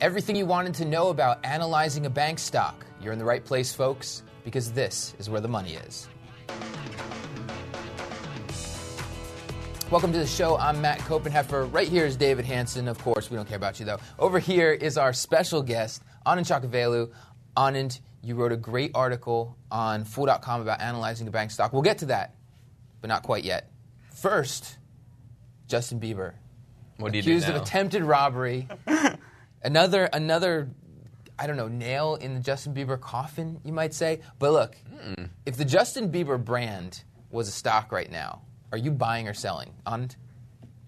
Everything you wanted to know about analyzing a bank stock. You're in the right place, folks, because this is where the money is. Welcome to the show. I'm Matt Koppenheffer. Right here is David Hanson. Of course, we don't care about you though. Over here is our special guest, Anand Chokkavelu. Anand, you wrote a great article on Fool.com about analyzing a bank stock. We'll get to that, but not quite yet. First, Justin Bieber. What do you accused do now? of attempted robbery. another another I don't know, nail in the Justin Bieber coffin, you might say. But look, Hmm. if the Justin Bieber brand was a stock right now, are you buying or selling? Anand?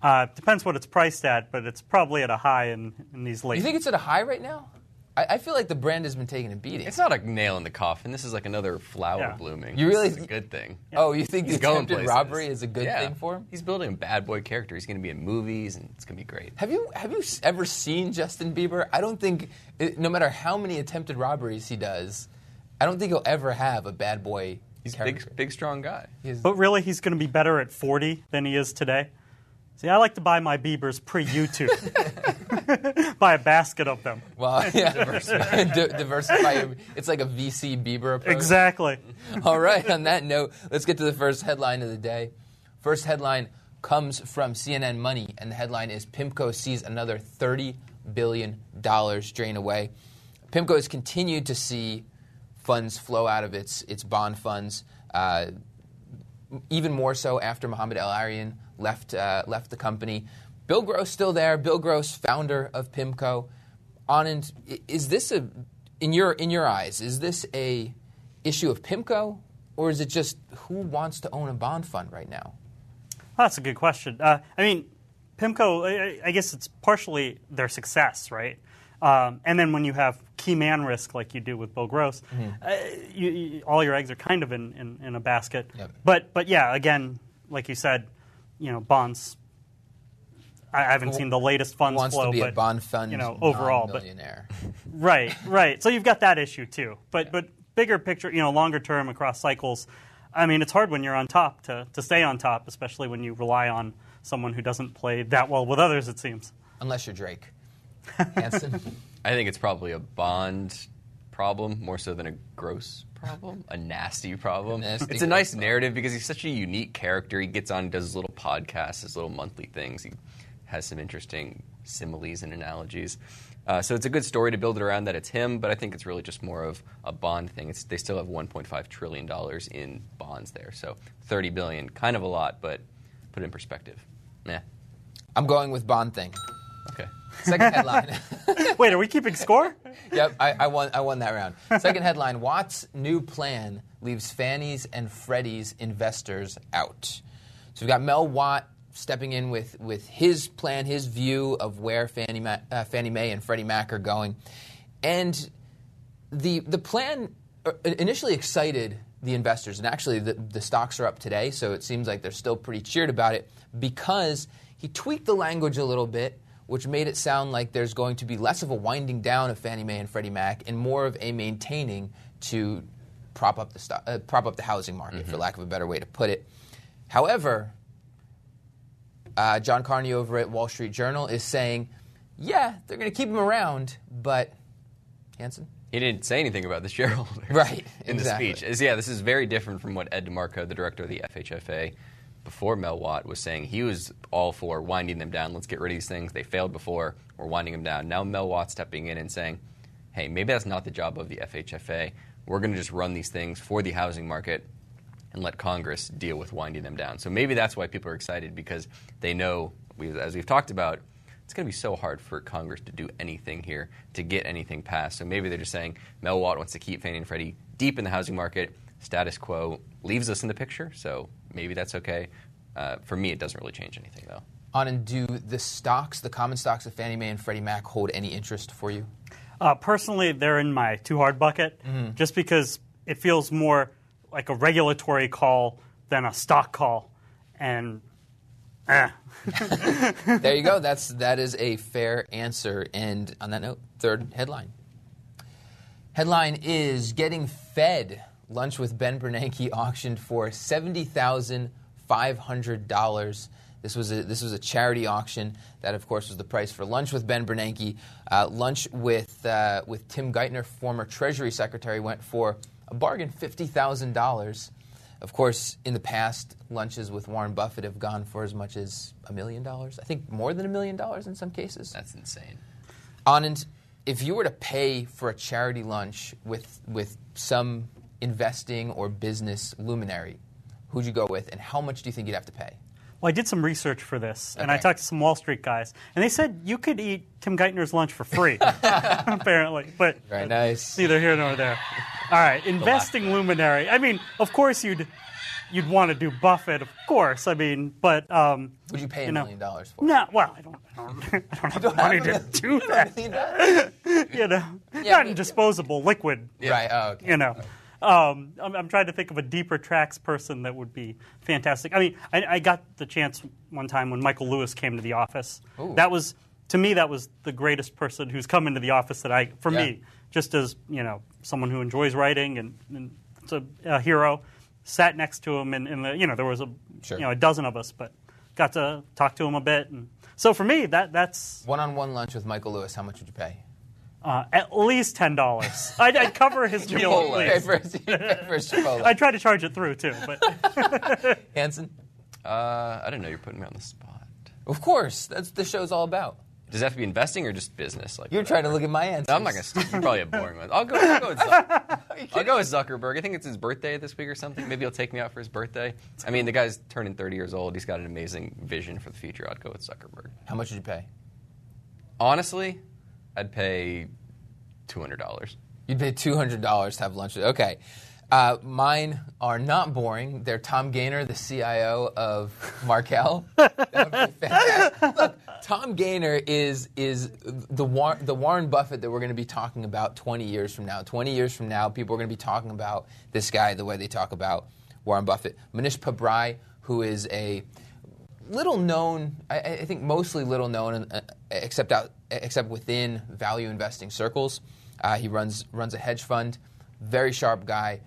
Uh, depends what it's priced at, but it's probably at a high in, in these late. You think it's at a high right now? I, I feel like the brand has been taking a beating. It's not a nail in the coffin. This is like another flower Yeah. blooming. You really- This is a good thing. Oh, you think He's the going attempted places. robbery is a good Yeah. thing for him? He's building a bad boy character. He's going to be in movies, and it's going to be great. Have you have you s- ever seen Justin Bieber? I don't think, it, no matter how many attempted robberies he does, I don't think he'll ever have a bad boy He's a character. big, big, strong guy. Is- but really, he's going to be better at 40 than he is today. See, I like to buy my Biebers pre YouTube. buy a basket of them. well, yeah, diversify. di- diversify. It's like a VC Bieber approach. Exactly. All right, on that note, let's get to the first headline of the day. First headline comes from CNN Money, and the headline is PIMCO sees another $30 billion drain away. PIMCO has continued to see funds flow out of its, its bond funds, uh, even more so after Mohamed El-Erian left, uh, left the company. Bill Gross still there. Bill Gross, founder of PIMCO. Anand, is this a, in your in your eyes, is this a issue of PIMCO, or is it just who wants to own a bond fund right now? That's a good question. Uh, I mean, PIMCO, I, I guess it's partially their success, right? Um, and then when you have key man risk like you do with Bill Gross, uh, you, you, all your eggs are kind of in, in, in a basket. Yep. But but yeah, again, like you said, you know, bonds. I, I haven't seen the latest funds wants flow, to be but a bond fund you know, overall, but. Right, right. So you've got that issue too. But but bigger picture, you know, longer term across cycles. I mean, it's hard when you're on top to, to stay on top, especially when you rely on someone who doesn't play that well with others. It seems. Unless you're Drake. Hanson? I think it's probably a bond problem more so than a gross problem, a nasty problem. Nasty it's a nice gross narrative because he's such a unique character. He gets on, does his little podcasts, his little monthly things. He has some interesting similes and analogies. Uh, so it's a good story to build it around that it's him, but I think it's really just more of a bond thing. It's, they still have 1.5 trillion dollars in bonds there, so 30 billion, kind of a lot, but put it in perspective. Meh. I'm going with bond thing. Okay. Second headline. Wait, are we keeping score? yep, I, I won. I won that round. Second headline: Watt's new plan leaves Fannie's and Freddie's investors out. So we've got Mel Watt stepping in with with his plan, his view of where Fannie, Ma- uh, Fannie Mae and Freddie Mac are going, and the the plan uh, initially excited the investors, and actually the, the stocks are up today, so it seems like they're still pretty cheered about it because he tweaked the language a little bit, which made it sound like there's going to be less of a winding down of Fannie Mae and Freddie Mac and more of a maintaining to prop up the uh, prop up the housing market, for lack of a better way to put it. However, uh, John Carney over at Wall Street Journal is saying, yeah, they're going to keep him around, but Hanson. He didn't say anything about the shareholders Right, in exactly. the speech. Yeah, this is very different from what Ed DeMarco, the director of the FHFA, before Mel Watt, was saying. He was all for winding them down. Let's get rid of these things. They failed before. We're winding them down. Now Mel Watt stepping in and saying, hey, maybe that's not the job of the FHFA. We're going to just run these things for the housing market and let Congress deal with winding them down. So maybe that's why people are excited because they know, as we've talked about, it's going to be so hard for Congress to do anything here, to get anything passed. So maybe they're just saying Mel Watt wants to keep Fannie and Freddie deep in the housing market. Status quo leaves us in the picture, so maybe that's okay. Uh, for me, it doesn't really change anything, though. Anand do the stocks, the common stocks of Fannie Mae and Freddie Mac, hold any interest for you? Uh, personally, they're in my too hard bucket, just because it feels more like a regulatory call than a stock call, and eh. there you go. That's that is a fair answer. And on that note, third headline. Headline is getting fed. Lunch with Ben Bernanke auctioned for seventy thousand five hundred dollars. This was a this was a charity auction. That, of course, was the price for lunch with Ben Bernanke. Uh, lunch with uh, with Tim Geithner, former Treasury Secretary, went for a bargain fifty thousand dollars. Of course, in the past, lunches with Warren Buffett have gone for as much as a million dollars. I think more than a million dollars in some cases. That's insane. Anand, if you were to pay for a charity lunch with with some investing or business luminary, who'd you go with, and how much do you think you'd have to pay? Well, I did some research for this, and I talked to some Wall Street guys, and they said you could eat Tim Geithner's lunch for free, apparently. But Very nice. neither here nor there. All right, investing luminary. I mean, of course you'd you'd want to do Buffett, of course. I mean, but um, Would you pay a You know. million dollars for? no. Well, I don't. I don't, I don't have the money to do that. You know, Yeah, not in disposable liquid. Right. Oh, okay. you know. Um, I'm, I'm trying to think of a deeper tracks person that would be fantastic. I mean, I, I got the chance one time when Michael Lewis came to the office. Ooh. That was, to me, that was the greatest person who's come into the office that I, for Yeah. me, just as you know, someone who enjoys writing and, and it's a, a hero. Sat next to him, and, and the, you know, there was a, Sure. you know, a dozen of us, but got to talk to him a bit. And so for me, that that's One-on-one lunch with Michael Lewis. How much would you pay? Uh, at least ten dollars. I'd, I'd cover his meal at least. for, for. I'd try to charge it through too, but. Hanson. Uh, I didn't know you're putting me on the spot. Of course. That's what the show's all about. Does that have to be investing or just business? Like You're whatever? trying to look at my answers. No, I'm not gonna. Steal. You're probably a boring one. I'll go. I'll go, with Zuck- I'll go with Zuckerberg. I think it's his birthday this week or something. Maybe he'll take me out for his birthday. I mean, the guy's turning 30 years old. He's got an amazing vision for the future. I'd go with Zuckerberg. How much would you pay? Honestly, I'd pay $200. You'd pay two hundred dollars to have lunch. with Okay, uh, mine are not boring. They're Tom Gaynor, the CIO of Markel. That would be fantastic. Look, Tom Gaynor is is the War- the Warren Buffett that we're going to be talking about twenty years from now. Twenty years from now, people are going to be talking about this guy the way they talk about Warren Buffett. Mohnish Pabrai, who is a little known, I, I think mostly little known, uh, except out, except within value investing circles. Uh, he runs runs a hedge fund, very sharp guy,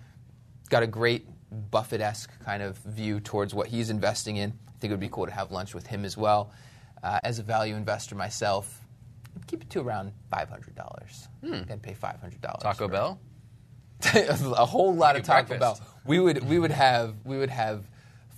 got a great Buffett-esque kind of view towards what he's investing in. I think it would be cool to have lunch with him as well. Uh, as a value investor myself, I'd keep it to around five hundred dollars. I'd pay five hundred dollars. Taco Bell? a whole lot of Do Taco breakfast. Bell. We would we would have we would have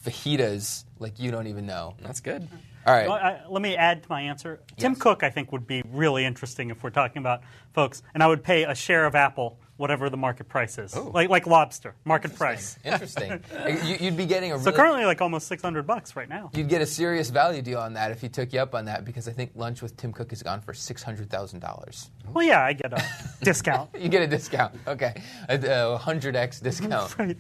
fajitas like you don't even know. That's good. All right. I, let me add to my answer. Tim Yes. Cook, I think, would be really interesting if we're talking about folks, and I would pay a share of Apple, whatever the market price is, Oh. like like lobster, market price. Interesting. You- You'd be getting a So currently, like almost six hundred bucks right now. you'd get a serious value deal on that if he took you up on that because I think lunch with Tim Cook has gone for six hundred thousand dollars. Well, yeah, I get a discount. You get a discount. Okay, a hundred x discount. Right.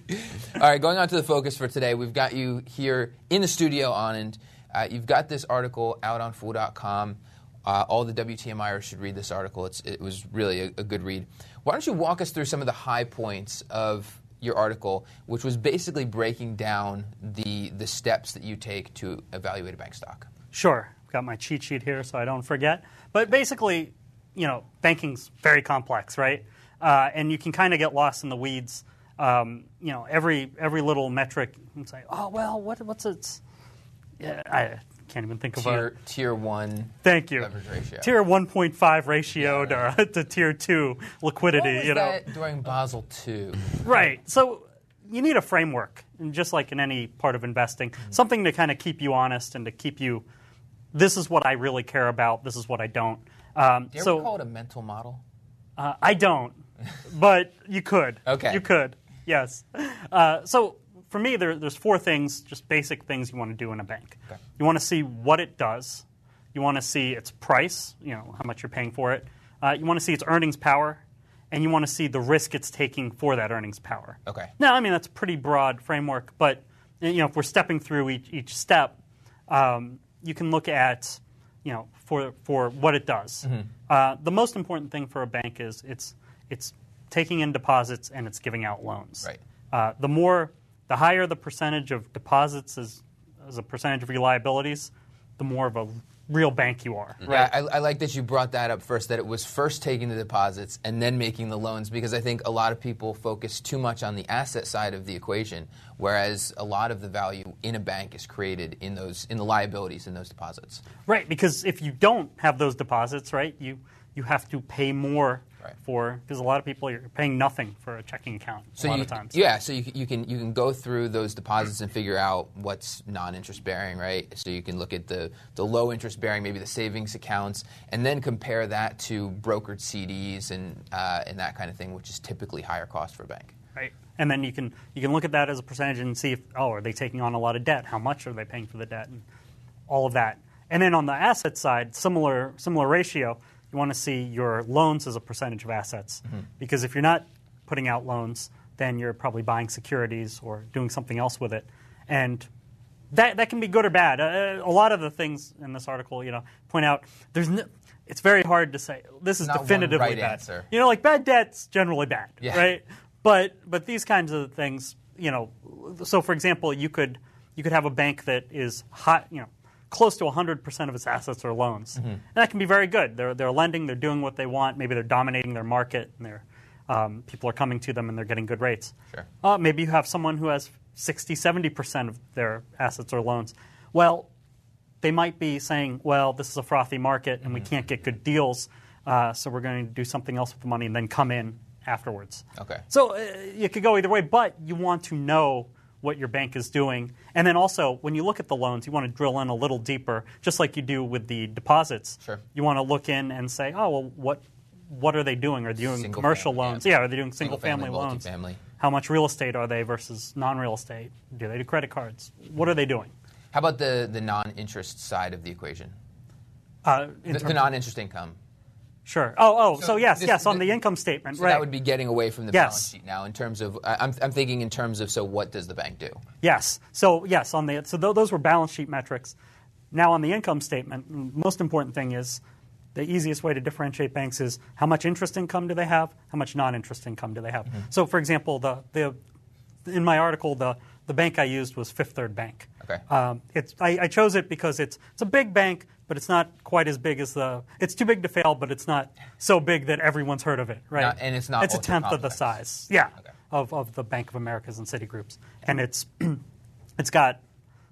All right, going on to the focus for today, we've got you here in the studio, Anand. Uh, you've got this article out on Fool.com. Uh, all the WTMIers should read this article. It's, it was really a, a good read. Why don't you walk us through some of the high points of your article, which was basically breaking down the the steps that you take to evaluate a bank stock. Sure. I've got my cheat sheet here so I don't forget. But basically, you know, banking's very complex, right? Uh, and you can kind of get lost in the weeds. Um, you know, every every little metric, and say, oh well, what what's its? Yeah, I can't even think of a. Tier tier one. Thank you. leverage ratio. Tier 1.5 ratio to, to tier 2 liquidity, you know. during Basel II? Right. So you need a framework, and just like in any part of investing, something to kind of keep you honest and to keep you. This is what I really care about. This is what I don't. Um, Do you so call it a mental model? uh, I don't, but you could. Okay. You could. Yes. Uh, so for me, there, there's four things, just basic things you want to do in a bank. Okay. You want to see what it does. You want to see its price, you know, how much you're paying for it. Uh, you want to see its earnings power, and you want to see the risk it's taking for that earnings power. Okay. Now, I mean, that's a pretty broad framework, but you know, if we're stepping through each, each step, um, you can look at, you know, for, for what it does. Mm-hmm. Uh, the most important thing for a bank is it's, it's taking in deposits and it's giving out loans. Right. Uh, the more, the higher the percentage of deposits as, as a percentage of your liabilities, the more of a real bank you are. Yeah, I, I like that you brought that up first. That it was first taking the deposits and then making the loans, because I think a lot of people focus too much on the asset side of the equation, whereas a lot of the value in a bank is created in those in the liabilities in those deposits. Right, because if you don't have those deposits, right, you you have to pay more Right. for because a lot of people you're paying nothing for a checking account a lot you, of times. yeah, so you, can- you can you can go through those deposits and figure out what's non-interest bearing, right? So you can look at the the low interest bearing, maybe the savings accounts, and then compare that to brokered CDs and uh, and that kind of thing, which is typically higher cost for a bank. Right. And then you can you can look at that as a percentage and see if oh are they taking on a lot of debt? How much are they paying for the debt? And all of that. And then on the asset side, similar similar ratio. You want to see your loans as a percentage of assets because if you're not putting out loans, then you're probably buying securities or doing something else with it, and that that can be good or bad. Uh, a lot of the things in this article, you know, point out there's. No, it's very hard to say this is Not definitively right bad. answer. You know, like bad debt's generally bad, Yeah. right? But but these kinds of things, you know, so for example, you could you could have a bank that is hot, you know, close to 100% of its assets are loans, Mm-hmm. and that can be very good. They're they're lending, they're doing what they want, maybe they're dominating their market, and they're um, people are coming to them and they're getting good rates. Sure. Uh, maybe you have someone who has 60, 70% of their assets are loans. Well, they might be saying, well, this is a frothy market and we Mm-hmm. can't get good deals, uh, so we're going to do something else with the money and then come in afterwards. Okay. So uh, you could go either way, but you want to know what your bank is doing. And then also, when you look at the loans, you want to drill in a little deeper, just like you do with the deposits. Sure. You want to look in and say, oh, well, what, what are they doing? Are they doing Single commercial family, loans? yeah. Yeah, are they doing single, Single family, family, loans? multifamily. How much real estate are they versus non real estate? Do they do credit cards? What are they doing? How about the the non-interest side of the equation? Uh, The, the non-interest income. Sure. Oh, oh. So, So yes, this- yes, on the- the income statement, So right? that would be getting away from the Yes. balance sheet now. In terms of, I'm I'm thinking in terms of, so what does the bank do? Yes. So yes, on the so th- those were balance sheet metrics. Now on the income statement, most important thing is the easiest way to differentiate banks is how much interest income do they have, how much non-interest income do they have. So for example, the the in my article the the bank I used was Fifth Third Bank. Okay. Um, it's I, I chose it because it's it's a big bank, but it's not quite as big as the. It's too big to fail, but it's not so big that everyone's heard of it, right? Not- and it's not It's a tenth of the size. Yeah. Okay. Of, of the Bank of Americas and Citigroups, and it's it's got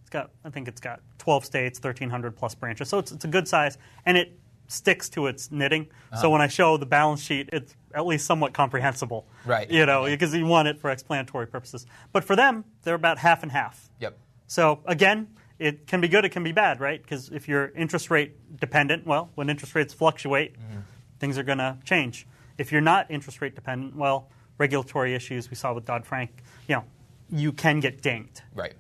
it's got I think it's got 12 states, 1,300 plus branches, so it's it's a good size, and it sticks to its knitting. Uh-huh. So when I show the balance sheet, it's at least somewhat comprehensible, Right. You know, because you want it for explanatory purposes. But for them, they're about half and half. Yep. So again, it can be good, it can be bad, right? Because if you're interest rate dependent, well, when interest rates fluctuate, mm-hmm. things are going to change. If you're not interest rate dependent, well, regulatory issues we saw with Dodd Frank, you know, you can get dinged Right.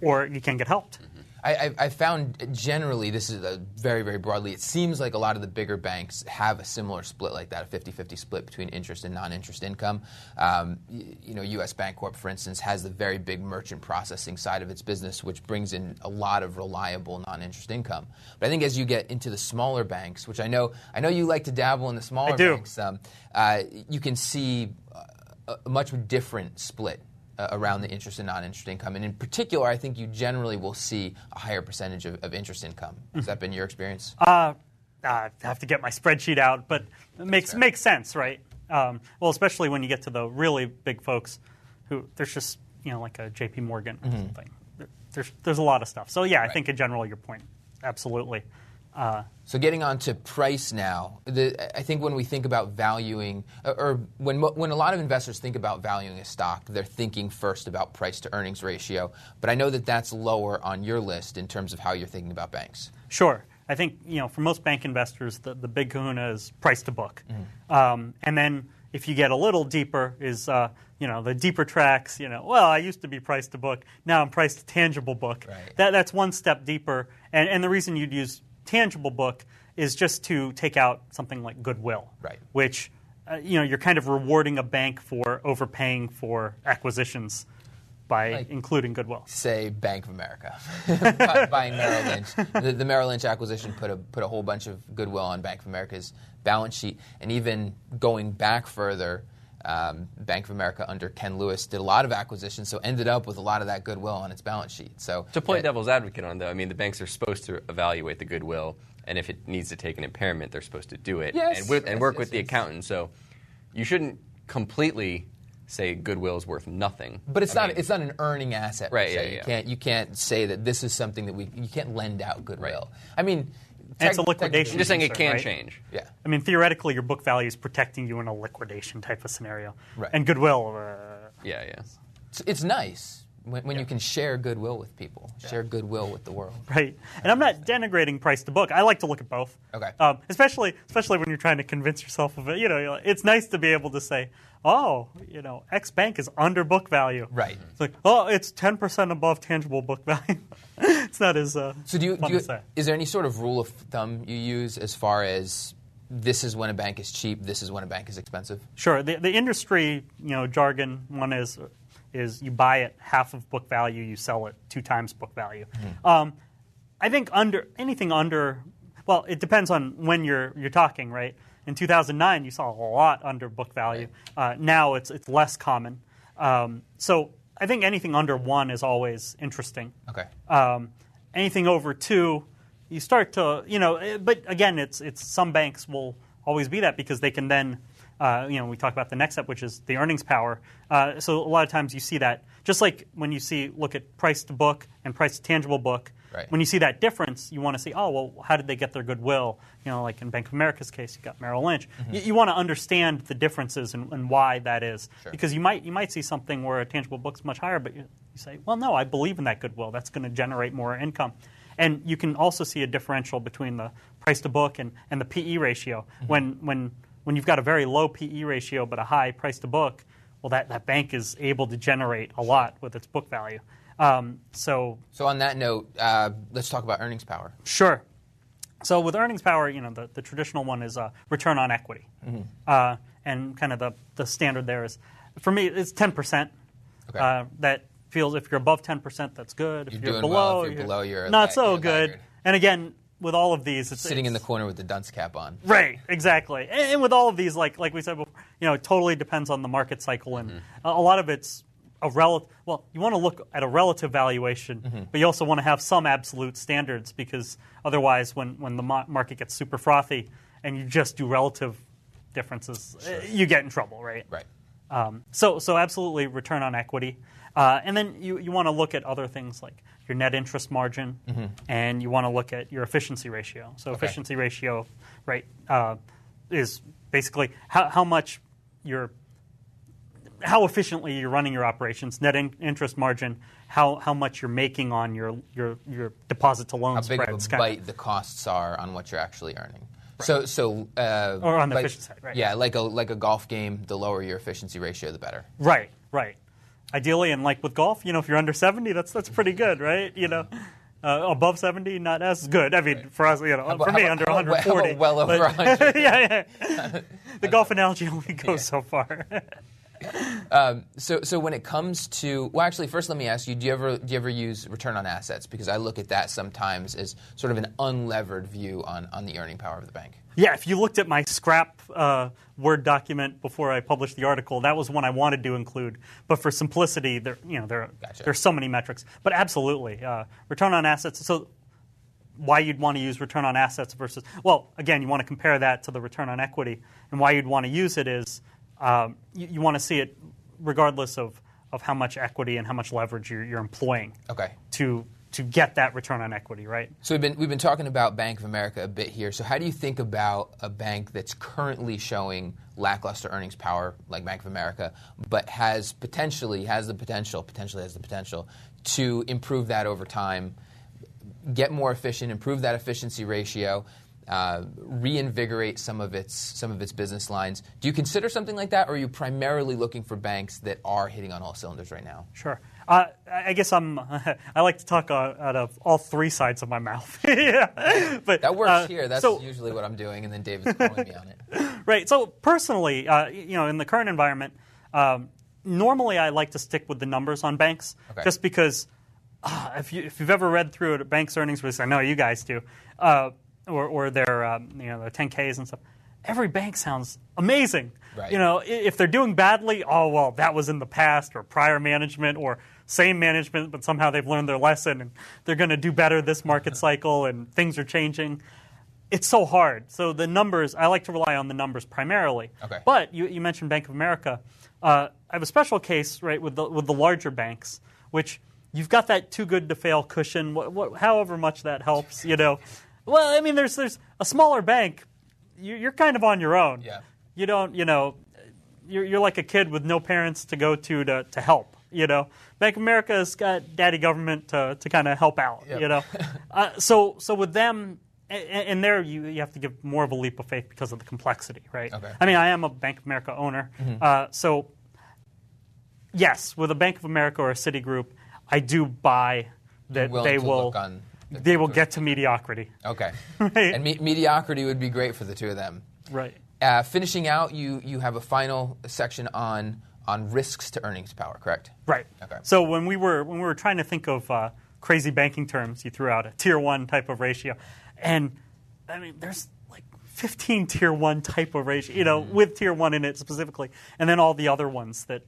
or you can get helped. I, I, I found generally, this is a very, very broadly, it seems like a lot of the bigger banks have a similar split like that, a 50 50 split between interest and non interest income. Um, y- you know, US Bancorp, for instance, has the very big merchant processing side of its business, which brings in a lot of reliable non interest income. But I think as you get into the smaller banks, which I know, I know you like to dabble in the smaller banks, um, uh, you can see a, a much different split uh, around the interest and non-interest income. And in particular, I think you generally will see a higher percentage of, of interest income. Has that been your experience? Uh, I have to get my spreadsheet out, but it makes makes sense, right? Um, well, especially when you get to the really big folks, who there's just you know like a J.P. Morgan or something. There- There's there's a lot of stuff. So yeah, I Right. think in general your point, absolutely. Uh, So getting on to price now, the, I think when we think about valuing, or- when, when a lot of investors think about valuing a stock, they're thinking first about price to earnings ratio. But I know that that's lower on your list in terms of how you're thinking about banks. Sure. I think you know for most bank investors, the, the big kahuna is price to book, um, and then if you get a little deeper, is uh, you know the deeper tracks. You know, well, I used to be price to book, now I'm price to tangible book. Right. That that's one step deeper, and and the reason you'd use tangible book is just to take out something like goodwill, Right. Which uh, you know you're kind of rewarding a bank for overpaying for acquisitions by Like- including goodwill. say Bank of America buying Merrill Lynch. The, the Merrill Lynch acquisition put a put a whole bunch of goodwill on Bank of America's balance sheet, and even going back further, Um, Bank of America under Ken Lewis did a lot of acquisitions, so ended up with a lot of that goodwill on its balance sheet. So To play uh, devil's advocate on though, I mean the banks are supposed to evaluate the goodwill, and if it needs to take an impairment, they're supposed to do it Yes, and, with, and yes, work yes, with the accountant. So you shouldn't completely say goodwill is worth nothing. But it's I not mean, it's not an earning asset. Right, se. yeah, You yeah. can't you can't say that this is something that we you can't lend out goodwill. I mean, it's a liquidation. Just saying it can right? change. Yeah. I mean, theoretically, your book value is protecting you in a liquidation type of scenario. Right. And goodwill, uh, Yeah, yeah. It's, it's nice when, when you can share goodwill with people, share goodwill with the world. right? And I'm not denigrating price to book. I like to look at both. Okay. Um, especially, especially when you're trying to convince yourself of it. You know, it's nice to be able to say, "Oh, you know, X bank is under book value." Right. It's like, "Oh, it's 10% above tangible book value." it's not as uh, So do you, do you is there any sort of rule of thumb you use as far as this is when a bank is cheap, this is when a bank is expensive? Sure. The, the industry, you know, jargon one is is you buy it half of book value, you sell it two times book value. Um, I think under anything under, well, it depends on when you're you're talking, right? In 2009, you saw a lot under book value. Uh, now it's it's less common. Um, so I think anything under one is always interesting. Okay. Um, anything over two, you start to, you know, eh, but again, it's it's some banks will always be that because they can then, uh, you know, we talk about the next step, which is the earnings power. Uh, so a lot of times you see that, just like when you see look at price to book and price to tangible book. Right. When you see that difference, you want to see, oh, well, how did they get their goodwill? You know, like in Bank of America's case, you got Merrill Lynch. You, you want to understand the differences and, and why that is, Sure. because you might you might see something where a tangible book's much higher, but you, you say, well, no, I believe in that goodwill. That's going to generate more income. And you can also see a differential between the price to book and, and the PE ratio. When, when, when you've got a very low PE ratio but a high price to book, well, that, that bank is able to generate a lot with its book value. Um, so So on that note, uh, let's talk about earnings power. Sure. So with earnings power, you know, the, the traditional one is uh, return on equity, uh, and kind of the, the standard there is, for me, it's ten percent. Okay. Uh, that feels if you're above ten percent, that's good. If You're you're, doing well. below, If you're below, you're not so you're good. laggard. And again, with all of these, it's Sitting in the corner with the dunce cap on. Right, exactly. And, and with all of these, like like we said before, you know, it totally depends on the market cycle, and Mm-hmm. a, a lot of it's a relative. Well, you want to look at a relative valuation, Mm-hmm. but you also want to have some absolute standards because otherwise, when when the mo- market gets super frothy and you just do relative differences, eh, you get in trouble, right? Right. Um, so, so absolutely return on equity. Uh, and then you, you want to look at other things like your net interest margin, and you want to look at your efficiency ratio. So, Okay. efficiency ratio, right, uh, is basically how, how much you're, how efficiently you're running your operations. Net in, interest margin, how, how much you're making on your your, your deposit to loan How big spreads. of a bite the costs are on what you're actually earning. So, so uh, Or on the like- efficiency side, right. Yeah, like a like a golf game, the lower your efficiency ratio, the better. Right, right. Ideally, and like with golf, you know, if you're under 70, that's that's pretty good, right? You know, uh, above 70, not as good. I mean, for us, you know, about- for me, under about- how 140. about well over but- 100? yeah, yeah. The golf analogy only goes so far. Um, so, so when it comes to well, actually, first let me ask you: Do you ever do you ever use return on assets? Because I look at that sometimes as sort of an unlevered view on on the earning power of the bank. Yeah, if you looked at my scrap uh, Word document before I published the article, that was one I wanted to include. But for simplicity, there, you know, there, Gotcha. there's so many metrics. But absolutely, uh, return on assets. So why you'd want to use return on assets versus well again you want to compare that to the return on equity and why you'd want to use it is um, you, you want to see it regardless of, of how much equity and how much leverage you're, you're employing Okay. to to get that return on equity right So we've been we've been talking about Bank of America a bit here. So how do you think about a bank that's currently showing lackluster earnings power, like Bank of America, but has potentially has the potential potentially has the potential to improve that over time, get more efficient, improve that efficiency ratio, uh, reinvigorate some of its some of its business lines? Do you consider something like that, or are you primarily looking for banks that are hitting on all cylinders right now? sure I I guess I'm. I like to talk out of all three sides of my mouth. yeah, but That works uh, here. That's so, usually what I'm doing, and then David's calling me on it. Right. So personally, uh, you know, in the current environment, um, normally I like to stick with the numbers on banks, Okay. just because uh, if you if you've ever read through a bank's earnings release, I know you guys do, uh, or or their um, you know their 10Ks and stuff. every bank sounds amazing. Right. You know, if they're doing badly, oh well, that was in the past or prior management or same management, but somehow they've learned their lesson and they're going to do better this market cycle and things are changing. It's so hard. So the numbers, I like to rely on the numbers primarily. Okay. But you, you mentioned Bank of America. Uh, I have a special case, right, with the, with the larger banks, which you've got that too good to fail cushion, however much that helps, you know. Well, I mean, there's, there's a smaller bank, you- you're kind of on your own. Yeah. You don't, you know, you're, you're like a kid with no parents to go to to, to help. You know, Bank of America's got daddy government to, to kind of help out. Yep. You know, uh, so so with them, and there you you have to give more of a leap of faith because of the complexity, right? Okay. I mean, I am a Bank of America owner, uh, so yes, with a Bank of America or a Citigroup, I do buy that they will the- they will get to mediocrity. Okay. Right. And me- mediocrity would be great for the two of them. Right. Uh, finishing out, you you have a final section on on risks to earnings power, correct? Right. Okay. So when we were when we were trying to think of uh, crazy banking terms, you threw out a tier one type of ratio, and I mean, there's like 15 tier one type of ratio, you know, with tier one in it specifically, and then all the other ones that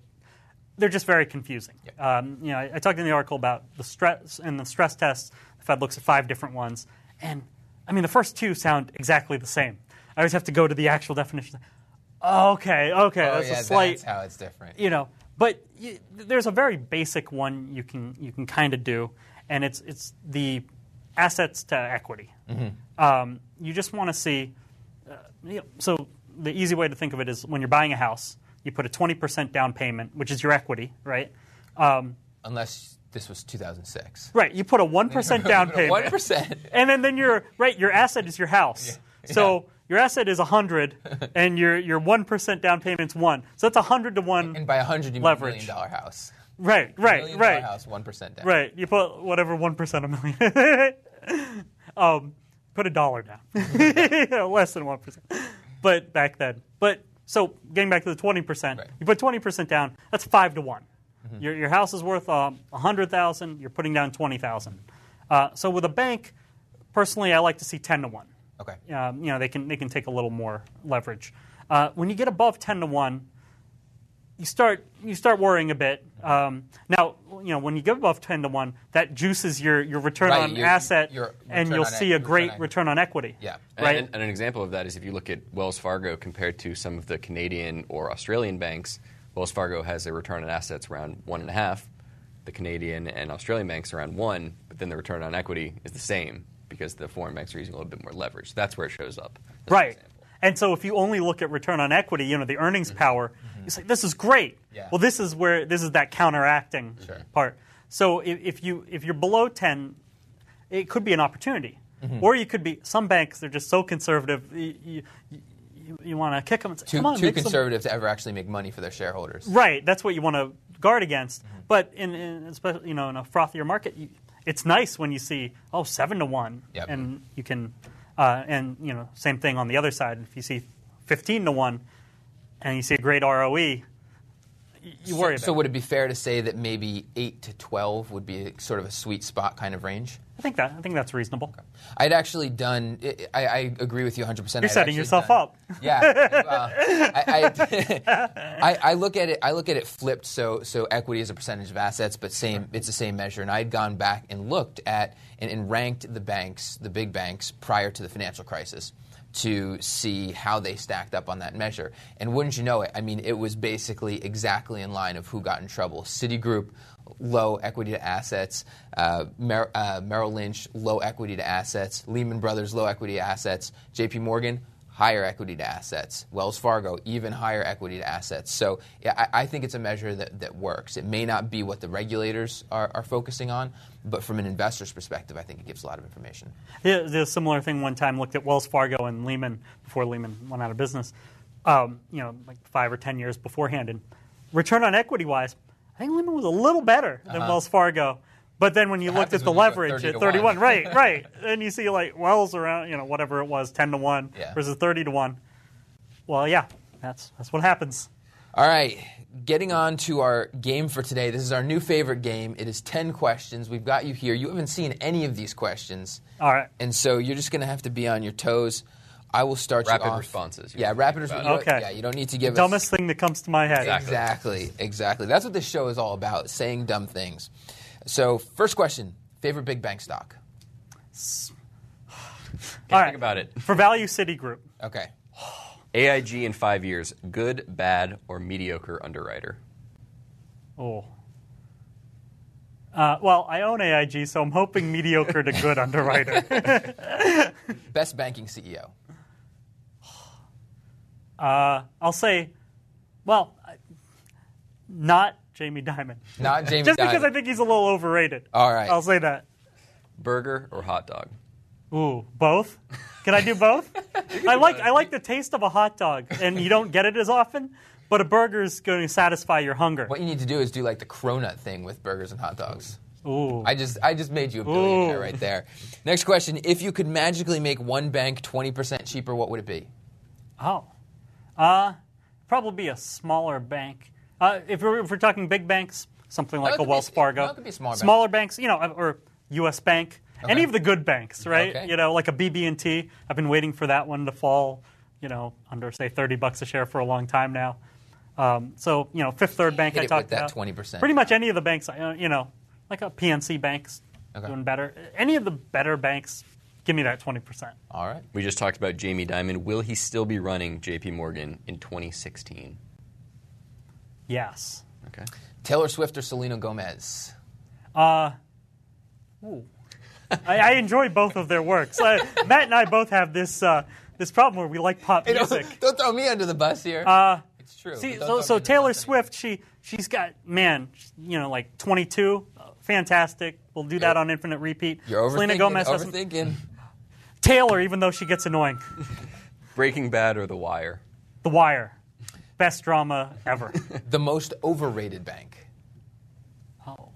they're just very confusing. Um, you know, I, I talked in the article about the stress and the stress tests. The Fed looks at five different ones, and I mean, the first two sound exactly the same. I always have to go to the actual definition. Okay, okay, oh that's yeah, a slight that's how it's different. you know but y there's a very basic one you can you can kind of do and it's it's the assets to equity um, you just want to see uh, you know, so the easy way to think of it is when you're buying a house you put a 20% down payment which is your equity right um, Unless this was 2006. right you put a 1% down payment One percent. and then then your right your asset is your house. So your asset is hundred, and your your one percent down payment's one. So that's hundred to one. And by 100, you mean a Leverage. million dollar house. right, right, Million dollar right, house, 1% down. right. You put whatever one percent a million. um, put a dollar down, less than one percent. But back then, but so getting back to the twenty percent, Right. you put twenty percent down. That's five to one. Your your house is worth um, a hundred thousand. You're putting down twenty thousand. Uh, so with a bank, personally, I like to see ten to one. Okay. um, you know they can they can take a little more leverage. Uh, when you get above ten to one, you start you start worrying a bit. Um, now you know when you get above ten to one, that juices your your return Right, on your- asset, your and you'll on see e- a great return on- return on equity. Yeah. Right. And, and an example of that is if you look at Wells Fargo compared to some of the Canadian or Australian banks, Wells Fargo has a return on assets around one and a half. The Canadian and Australian banks around one, but then the return on equity is the same because the foreign banks are using a little bit more leverage. That's where it shows up. Right. And so if you only look at return on equity, you know, the earnings power, you say, this is great. Mm-hmm. Yeah. Well, this is where this is that counteracting Sure. part. So if, if you if you're below 10, it could be an opportunity. Mm-hmm. Or you could be some banks they're just so conservative you, you, you, you want to kick them and say, Too, "Come on, too make some-" conservative to ever actually make money for their shareholders. Right, that's what you want to guard against. Mm-hmm. But in, in especially you know in a frothier market, you, it's nice when you see oh seven to one, Yep. and you can uh, and you know same thing on the other side. If you see fifteen to one, and you see a great ROE, you worry so, about. so would it be fair to say that maybe 8 to 12 would be sort of a sweet spot kind of range? I think that I think that's reasonable. I'd actually done. I, I agree with you 100. percent You're setting yourself up. Yeah, I, I, I, I look at it. I look at it flipped. So, so equity is a percentage of assets, but same. It's the same measure. And I had gone back and looked at and, and ranked the banks, the big banks, prior to the financial crisis, to see how they stacked up on that measure. And wouldn't you know it? I mean, it was basically exactly in line of who got in trouble. Citigroup. Low equity to assets, uh, Mer- uh, Merrill Lynch, low equity to assets, Lehman Brothers, low equity to assets, JP Morgan, higher equity to assets. Wells Fargo, even higher equity to assets. So yeah, I, I think it's a measure that, that works. It may not be what the regulators are, are focusing on, but from an investor's perspective, I think it gives a lot of information. Yeah, a similar thing one time looked at Wells Fargo and Lehman before Lehman went out of business. Um, you know, like five or ten years beforehand, and return on equity wise, I think Lehman was a little better than uh-huh. Wells Fargo. But then when you looked at the when you go leverage 30 at 31, right, right, and you see like Wells around, you know, whatever it was, 10 to 1 Yeah. versus 30 to 1. Well, yeah, that's that's what happens. All right, getting on to our game for today. This is our new favorite game. It is 10 questions. We've got you here. You haven't seen any of these questions. All right. And so you're just going to have to be on your toes. I will start Rapid you off. responses, you Yeah, want to rapid responses. Okay. Yeah, you don't need to give us Dumbest thing that comes to my head. Exactly. Exactly, exactly. That's what this show is all about, saying dumb things. So, first question favorite big bank stock? All Think about it. For Value Citigroup, Okay. AIG in five years, good, bad, or mediocre underwriter? oh. Uh, well, I own AIG, so I'm hoping mediocre to good underwriter. Best banking CEO? Uh, I'll say, well, not Jamie Dimon. Not Jamie Just because I think he's a little overrated. All right. I'll say that. Burger or hot dog? Ooh, both? Can I do both? I like I like the taste of a hot dog, and you don't get it as often. But a burger is going to satisfy your hunger. What you need to do is do like the cronut thing with burgers and hot dogs. Ooh, I just I just made you a billionaire Ooh. right there. Next question: If you could magically make one bank twenty percent cheaper, what would it be? oh, uh, probably be a smaller bank. Uh, if we're if we're talking big banks, something like a could be- Wells Fargo. no, could be smaller. Smaller banks, you know, or U.S. Bank. Any of the good banks, right? Okay. You know, like a BB&T. I've been waiting for that one to fall, you know, under say thirty bucks a share for a long time now. Um, so you know, Fifth Third Bank Hit I talked about. 20%. Pretty much any of the banks, uh, you know, like a PNC banks Okay. doing better. Any of the better banks, give me that twenty percent. All right. We just talked about Jamie Dimon. Will he still be running JP Morgan in 2016? Yes. Okay. Taylor Swift or Selena Gomez? Uh, ooh. I, I enjoy both of their works. Uh, Matt and I both have this uh, this problem where we like pop Hey, music. don't, don't throw me under the bus here. Uh, it's true. see, so, so me under the Taylor bus anymore. Swift, she she's got man, you know, like 22, uh, fantastic. We'll do that You're- on infinite repeat. You're Selena overthinking. Gomez hasn't. overthinking. Taylor, even though she gets annoying. Breaking Bad or The Wire? The Wire, best drama ever. The most overrated bank. Oh.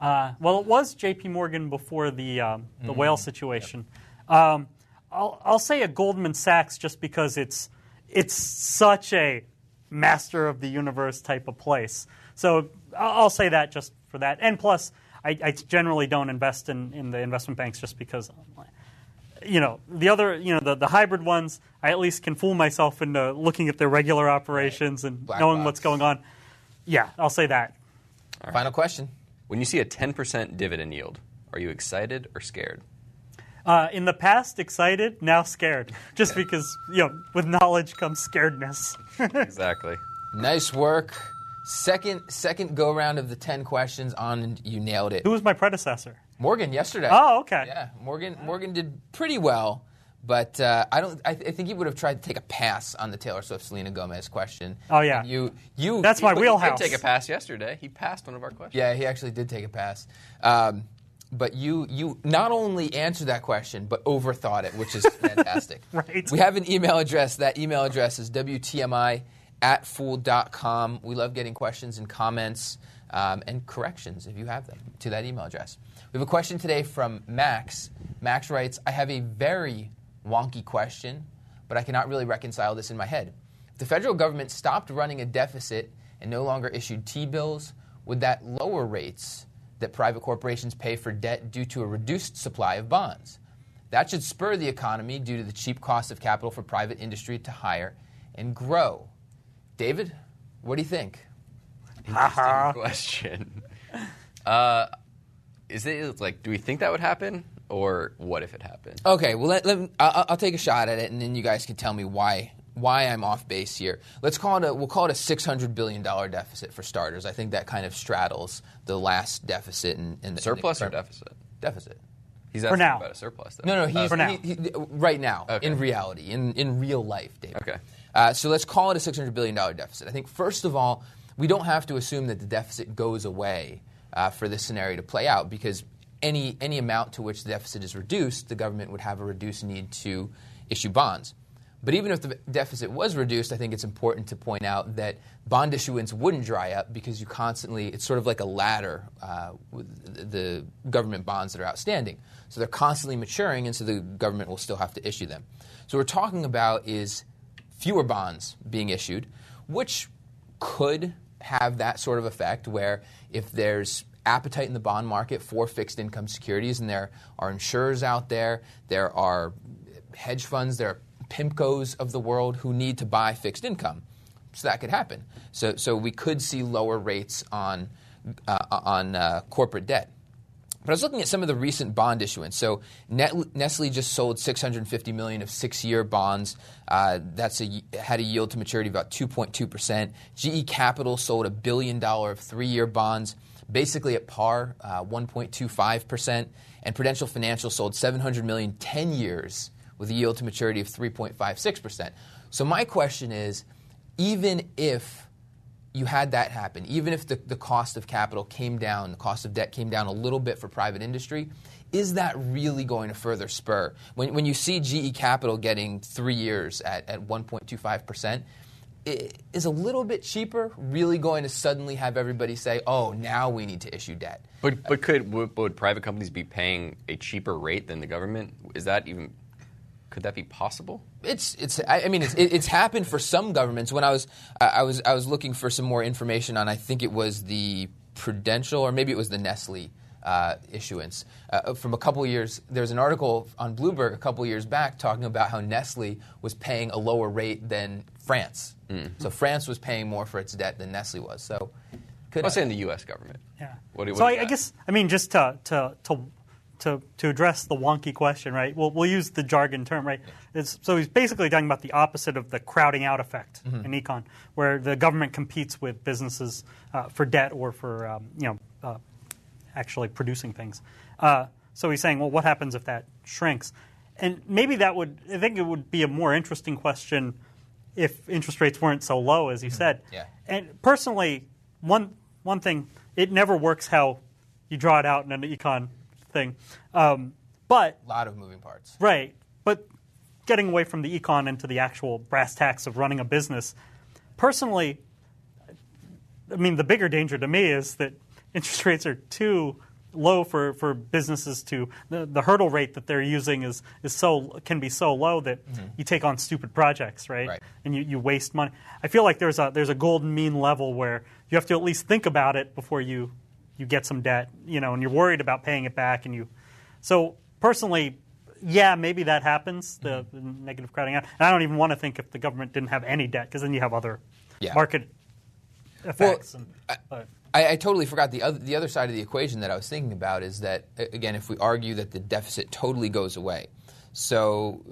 Uh, well, it was J.P. Morgan before the um, the Mm-hmm. whale situation. Um, I'll, I'll say a Goldman Sachs just because it's it's such a master of the universe type of place. So I'll I'll say that just for that. And plus, I, I generally don't invest in, in the investment banks just because. You know the other, you know the, the hybrid ones. I at least can fool myself into looking at their regular operations and Black knowing box. what's going on. Yeah, I'll say that. Final question. When you see a 10% dividend yield, are you excited or scared? Uh, in the past, excited, now scared. Just because, you know, with knowledge comes scaredness. Exactly. Nice work. Second second go round of the ten questions on you nailed it. Who was my predecessor? Morgan yesterday. Oh, okay. Yeah, Morgan Morgan did pretty well, but uh, I don't. I, th- I think he would have tried to take a pass on the Taylor Swift Selena Gomez question. Oh, yeah. And you you. That's my He wheelhouse. did take a pass yesterday. He passed one of our questions. Yeah, he actually did take a pass. Um, but you you not only answered that question, but overthought it, which is fantastic. Right. We have an email address. That email address is WTMI at fool.com. We love getting questions and comments um, and corrections if you have them to that email address. We have a question today from Max. Max writes, I have a very wonky question, but I cannot really reconcile this in my head. If the federal government stopped running a deficit and no longer issued T bills, would that lower rates that private corporations pay for debt due to a reduced supply of bonds? That should spur the economy due to the cheap cost of capital for private industry to hire and grow. David, what do you think? Interesting question. Uh, is it like, do we think that would happen, or what if it happened? Okay, well, let, let I'll, I'll take a shot at it, and then you guys can tell me why why I'm off base here. Let's call it a we'll call it a 600 billion dollar deficit for starters. I think that kind of straddles the last deficit in, in the Surplus in or the current- deficit? Deficit. He's For now. about a surplus. Though. No, no, he's For now. he- he- right now Okay. in reality, in in real life, David. Okay. Uh, so let's call it a 600 billion dollar deficit. I think first of all, we don't have to assume that the deficit goes away uh, for this scenario to play out because any any amount to which the deficit is reduced, the government would have a reduced need to issue bonds. But even if the deficit was reduced, I think it's important to point out that bond issuance wouldn't dry up because you constantly, it's sort of like a ladder uh, with the government bonds that are outstanding. So they're constantly maturing, and so the government will still have to issue them. So what we're talking about is fewer bonds being issued, which could have that sort of effect where if there's appetite in the bond market for fixed income securities and there are insurers out there, there are hedge funds, there are PIMCOs of the world who need to buy fixed income. So that could happen. So, so we could see lower rates on, uh, on uh, corporate debt. But I was looking at some of the recent bond issuance. So Nestle just sold 650 million of six-year bonds. Uh, that's a, had a yield to maturity of about 2.2 percent. GE Capital sold a billion dollar of three-year bonds, basically at par, uh, 1.25 percent. And Prudential Financial sold 700 million 10 years with a yield to maturity of 3.56 percent. So my question is, even if you had that happen, even if the, the cost of capital came down, the cost of debt came down a little bit for private industry, is that really going to further spur? When, when you see GE Capital getting three years at, at 1.25%, is a little bit cheaper really going to suddenly have everybody say, oh, now we need to issue debt? But, but could would, would private companies be paying a cheaper rate than the government? Is that even could that be possible? It's it's. I mean, it's it's happened for some governments. When I was I was I was looking for some more information on. I think it was the Prudential or maybe it was the Nestle. Uh, issuance uh, from a couple years. There was an article on Bloomberg a couple years back talking about how Nestle was paying a lower rate than France. Mm. So France was paying more for its debt than Nestle was. So, could I was saying the U.S. government. Yeah. What, what so I, I, guess I mean just to to to to, to address the wonky question, right? We'll, we'll use the jargon term, right? It's, so he's basically talking about the opposite of the crowding out effect mm-hmm. in econ, where the government competes with businesses uh, for debt or for um, you know uh, actually producing things. Uh, so he's saying, well, what happens if that shrinks? And maybe that would, I think it would be a more interesting question if interest rates weren't so low, as you mm-hmm. said. Yeah. And personally, one one thing, it never works how you draw it out in an econ thing. Um, but a lot of moving parts. Right. But getting away from the econ into the actual brass tacks of running a business, personally, I mean, the bigger danger to me is that interest rates are too low for, for businesses to the, the hurdle rate that they're using is, is so can be so low that mm-hmm. you take on stupid projects, right? right? And you, you waste money. I feel like there's a there's a golden mean level where you have to at least think about it before you you get some debt, you know, and you're worried about paying it back, and you. So personally, yeah, maybe that happens, the, mm-hmm. the, negative crowding out. And I don't even want to think if the government didn't have any debt, because then you have other yeah. market effects. Well, and, I, I, totally forgot the other the other side of the equation that I was thinking about is that again, if we argue that the deficit totally goes away, so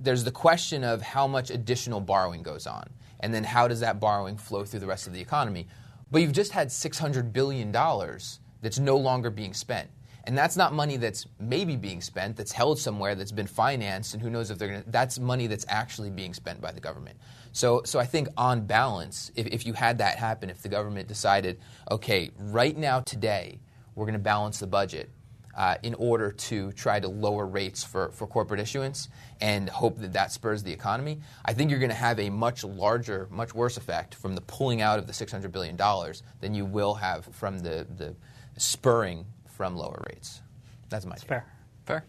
there's the question of how much additional borrowing goes on, and then how does that borrowing flow through the rest of the economy. But you've just had $600 billion that's no longer being spent. And that's not money that's maybe being spent, that's held somewhere, that's been financed, and who knows if they're going to. That's money that's actually being spent by the government. So, so I think on balance, if, if you had that happen, if the government decided, okay, right now, today, we're going to balance the budget, uh, in order to try to lower rates for, for corporate issuance and hope that that spurs the economy, I think you're going to have a much larger, much worse effect from the pulling out of the $600 billion than you will have from the, the spurring from lower rates. That's my take. Fair. Fair.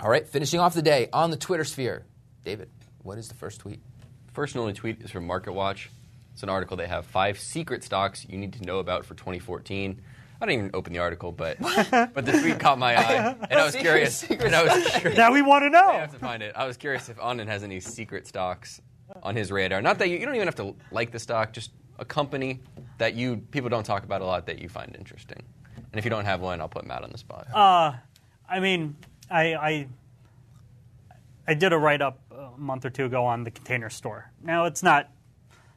All right, finishing off the day on the Twitter sphere. David, what is the first tweet? First and only tweet is from MarketWatch. It's an article they have five secret stocks you need to know about for 2014. I didn't even open the article, but but the tweet caught my eye, and I was curious. And I was curious. Now we want to know. I have to find it. I was curious if Anand has any secret stocks on his radar. Not that you, you don't even have to like the stock, just a company that you people don't talk about a lot that you find interesting. And if you don't have one, I'll put Matt on the spot. Uh, I mean, I, I I did a write up a month or two ago on the Container Store. Now it's not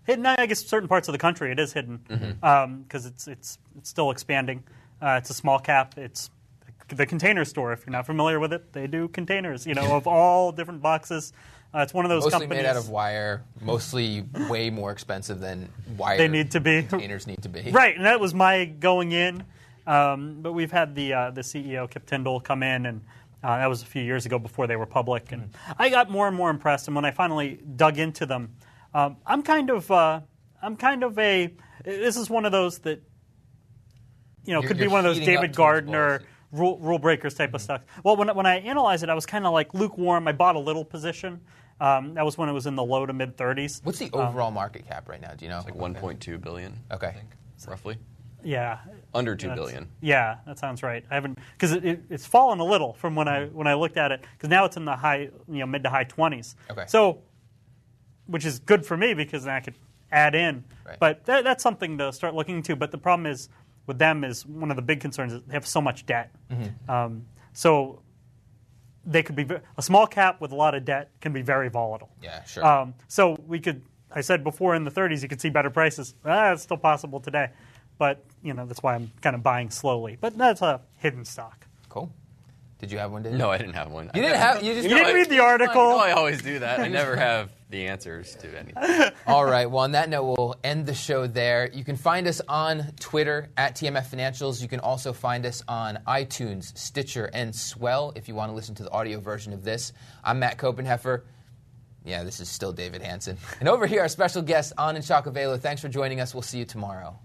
hidden. I guess certain parts of the country it is hidden because mm-hmm. um, it's it's it's still expanding. Uh, it's a small cap. It's the Container Store. If you're not familiar with it, they do containers. You know, of all different boxes. Uh, it's one of those mostly companies made out of wire, mostly way more expensive than wire. They need to be containers need to be right, and that was my going in. Um, but we've had the uh, the CEO Kip Tindell come in, and uh, that was a few years ago before they were public, and I got more and more impressed. And when I finally dug into them, um, I'm kind of uh, I'm kind of a this is one of those that you know you're, could be one of those David Gardner rule, rule, breakers type mm-hmm. of stuff. Well, when when I analyzed it, I was kind of like lukewarm. I bought a little position. Um, that was when it was in the low to mid 30s. What's the overall um, market cap right now? Do you know? It's like 1.2 billion. Okay, think, roughly. Yeah. Under two billion. Yeah, that sounds right. I haven't because it, it, it's fallen a little from when I when I looked at it because now it's in the high, you know, mid to high twenties. Okay. So, which is good for me because then I could add in. Right. But that, that's something to start looking into. But the problem is with them is one of the big concerns is they have so much debt. Mm-hmm. Um, so they could be a small cap with a lot of debt can be very volatile. Yeah, sure. Um, so we could, I said before in the 30s, you could see better prices. Ah, it's still possible today, but you know that's why I'm kind of buying slowly. But that's a hidden stock. cool. Did you have one, David? No, I didn't have one. You didn't have. You just. You didn't read the article. No, I always do that. I never have the answers to anything. All right. Well, on that note, we'll end the show there. You can find us on Twitter at TMF Financials. You can also find us on iTunes, Stitcher, and Swell if you want to listen to the audio version of this. I'm Matt Koppenheffer. Yeah, this is still David Hanson. And over here, our special guest, Anand Chokkavelu. Thanks for joining us. We'll see you tomorrow.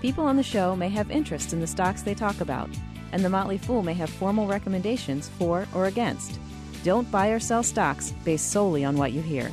People on the show may have interest in the stocks they talk about, and the Motley Fool may have formal recommendations for or against. Don't buy or sell stocks based solely on what you hear.